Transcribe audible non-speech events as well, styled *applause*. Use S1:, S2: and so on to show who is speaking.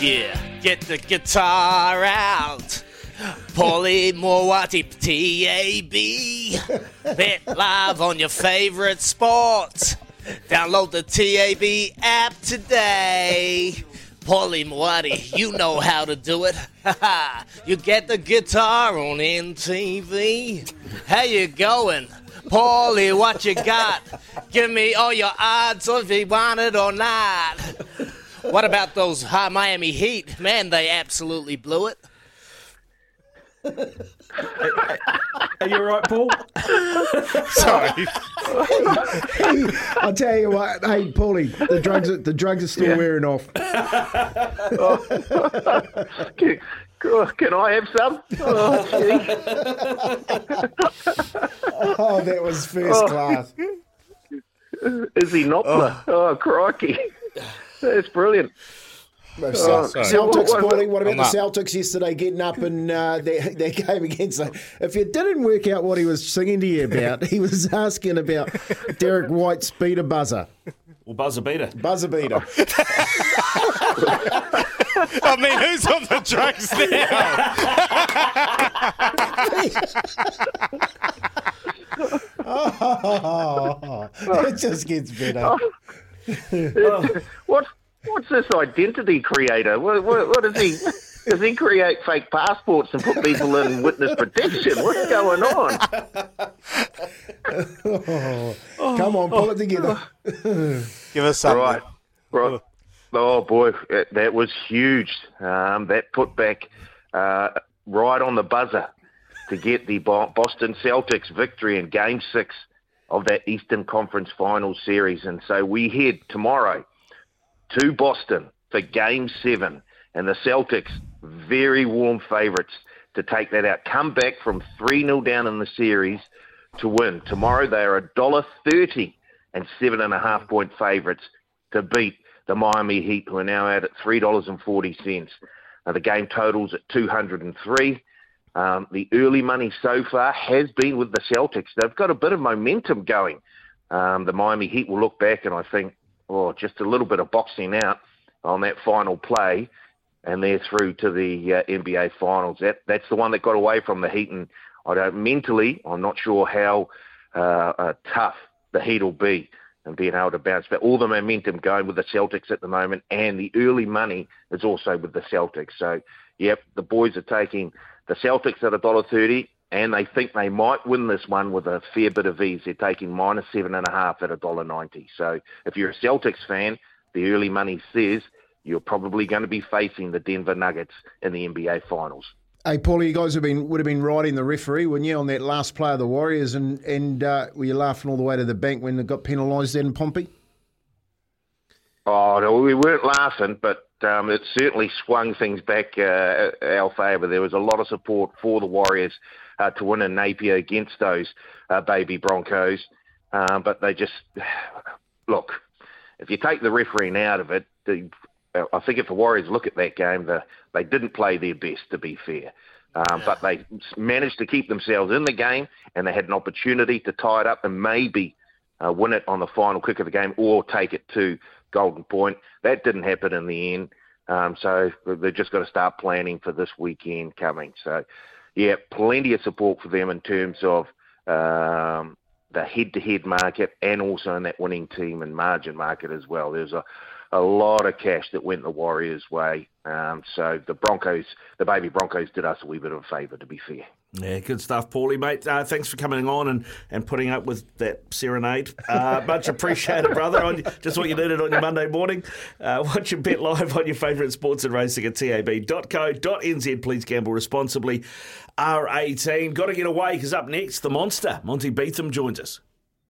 S1: Yeah, get the guitar out. Maoate TAB. Bet live on your favorite sport. Download the TAB app today. Paulie Maoate, you know how to do it. *laughs* you get the guitar on MTV. How you going? Paulie, what you got? Give me all your odds if you want it or not. What about those high Miami Heat? Man, they absolutely blew it.
S2: Are you all right, Paul? *laughs*
S1: Sorry.
S3: I'll tell you what, hey, Paulie, the drugs are, the drugs are still wearing off.
S4: Can, can I have some? Oh.
S3: Oh, that was first class.
S4: Is he Knopfler? Oh. oh. crikey. That's brilliant.
S3: Cel- Celtics,
S4: What- what-
S3: what about the
S1: up.
S3: Celtics yesterday getting up in uh, their, their game against the, If you didn't work out what he was singing to you about, he was asking about Derrick White's beater buzzer.
S2: Well, buzzer beater.
S3: Buzzer beater. *laughs*
S1: I mean, who's on the drugs now? *laughs*
S3: Oh, it just gets better. *laughs*
S4: What, what's this identity creator? What, what, what does he? Does he create fake passports and put people in witness protection? What's going on?
S3: Come on, pull it together.
S1: Give us something.
S4: Right, right. Oh boy, that, that was huge. Um, that put back uh, right on the buzzer to get the Boston Celtics victory in Game Six of that Eastern Conference Finals series, and so we head tomorrow to Boston for Game Seven, and the Celtics very warm favourites to take that out. Come back from three 0 down in the series to win tomorrow. They are a dollar thirty and seven and a half point favourites to beat the Miami Heat, who are now out at three dollars and forty cents. The game totals at two hundred and three. Um, the early money so far has been with the Celtics. They've got a bit of momentum going. Um, the Miami Heat will look back and I think, oh, just a little bit of boxing out on that final play, and they're through to the uh, NBA Finals. That that's the one that got away from the Heat, and I don't mentally, I'm not sure how uh, uh, tough the Heat will be and being able to bounce back. All the momentum going with the Celtics at the moment, and the early money is also with the Celtics. So, yep, the boys are taking the Celtics at a dollar thirty, and they think they might win this one with a fair bit of ease. They're taking minus seven and a half at a dollar ninety. So, if you're a Celtics fan, the early money says you're probably going to be facing the Denver Nuggets in the NBA Finals.
S3: Hey, Paulie, you guys have been would have been riding the referee, wouldn't you, on that last play of the Warriors, and and uh, were you laughing all the way to the bank when they got penalised in Pompey?
S4: Oh, no, we weren't laughing, but um, it certainly swung things back uh, our favour. There was a lot of support for the Warriors uh, to win in Napier against those uh, baby Broncos, um, but they just *sighs* look. If you take the refereeing out of it, the, I think if the Warriors look at that game, the, they didn't play their best. To be fair. Um, But they managed to keep themselves in the game, and they had an opportunity to tie it up and maybe uh, win it on the final kick of the game or take it to Golden Point. That didn't happen in the end. Um, so they've just got to start planning for this weekend coming. So, yeah, plenty of support for them in terms of um, the head-to-head market and also in that winning team and margin market as well. There's a, a lot of cash that went the Warriors' way. Um, so the Broncos, the baby Broncos, did us a wee bit of a favour, to be fair.
S2: Yeah, good stuff, Paulie, mate. Uh, thanks for coming on and, and putting up with that serenade. Uh, *laughs* much appreciated, brother. On, just what you needed on your Monday morning. Uh, watch your bet live on your favourite sports and racing at tab.co.nz. Please gamble responsibly. R18. Got to get away because up next, the monster, Monty Betham, joins us.